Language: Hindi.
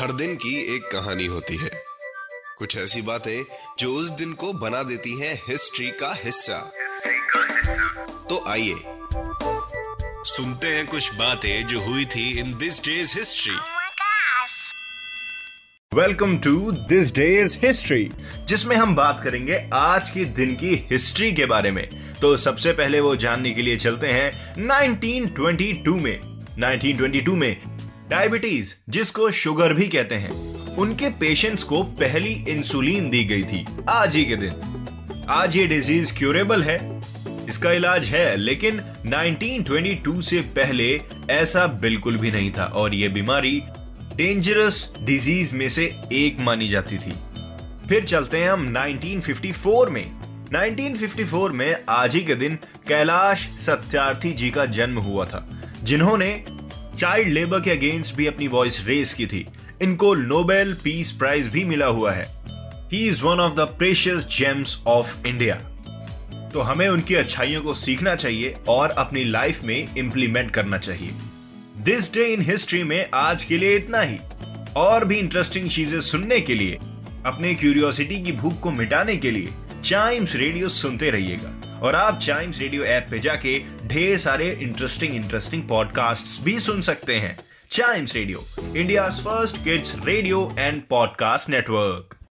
हर दिन की एक कहानी होती है। कुछ ऐसी बातें जो उस दिन को बना देती हैं हिस्ट्री का हिस्सा। तो आइए सुनते हैं कुछ बातें जो हुई थी in this day's history! Welcome to this day's history जिसमें हम बात करेंगे आज के दिन की हिस्ट्री के बारे में। तो सबसे पहले वो जानने के लिए चलते हैं 1922 में। 1922 में डायबिटीज़, जिसको शुगर भी कहते हैं, उनके पेशेंट्स को पहली इंसुलिन दी गई थी, आज ही के दिन। आज ये डिज़ीज़ क्यूरेबल है, इसका इलाज है, लेकिन 1922 से पहले ऐसा बिल्कुल भी नहीं था, और ये बीमारी डेंजरस डिज़ीज़ में से एक मानी जाती थी। फिर चलते हैं हम 1954 में। 1954 में आज ही के दिन कैलाश सत्यार्थी जी का जन्म हुआ था, जिन्होंने चाइल्ड लेबर के अगेंस्ट भी अपनी वॉइस रेस की थी। इनको नोबेल पीस प्राइज भी मिला हुआ है। He is one of the precious gems of India तो हमें उनकी अच्छाइयों को सीखना चाहिए और अपनी लाइफ में इंप्लीमेंट करना चाहिए। दिस डे इन हिस्ट्री में आज के लिए इतना ही। और भी इंटरेस्टिंग चीज़ें सुनने के लिए, अपने क्यूरियोसिटी की भूख को मिटाने के लिए चाइम्स रेडियो सुनते रहिएगा। और आप चाइम्स रेडियो ऐप पे जाके ढेर सारे इंटरेस्टिंग इंटरेस्टिंग पॉडकास्ट भी सुन सकते हैं। Chimes radio India first kids radio and podcast network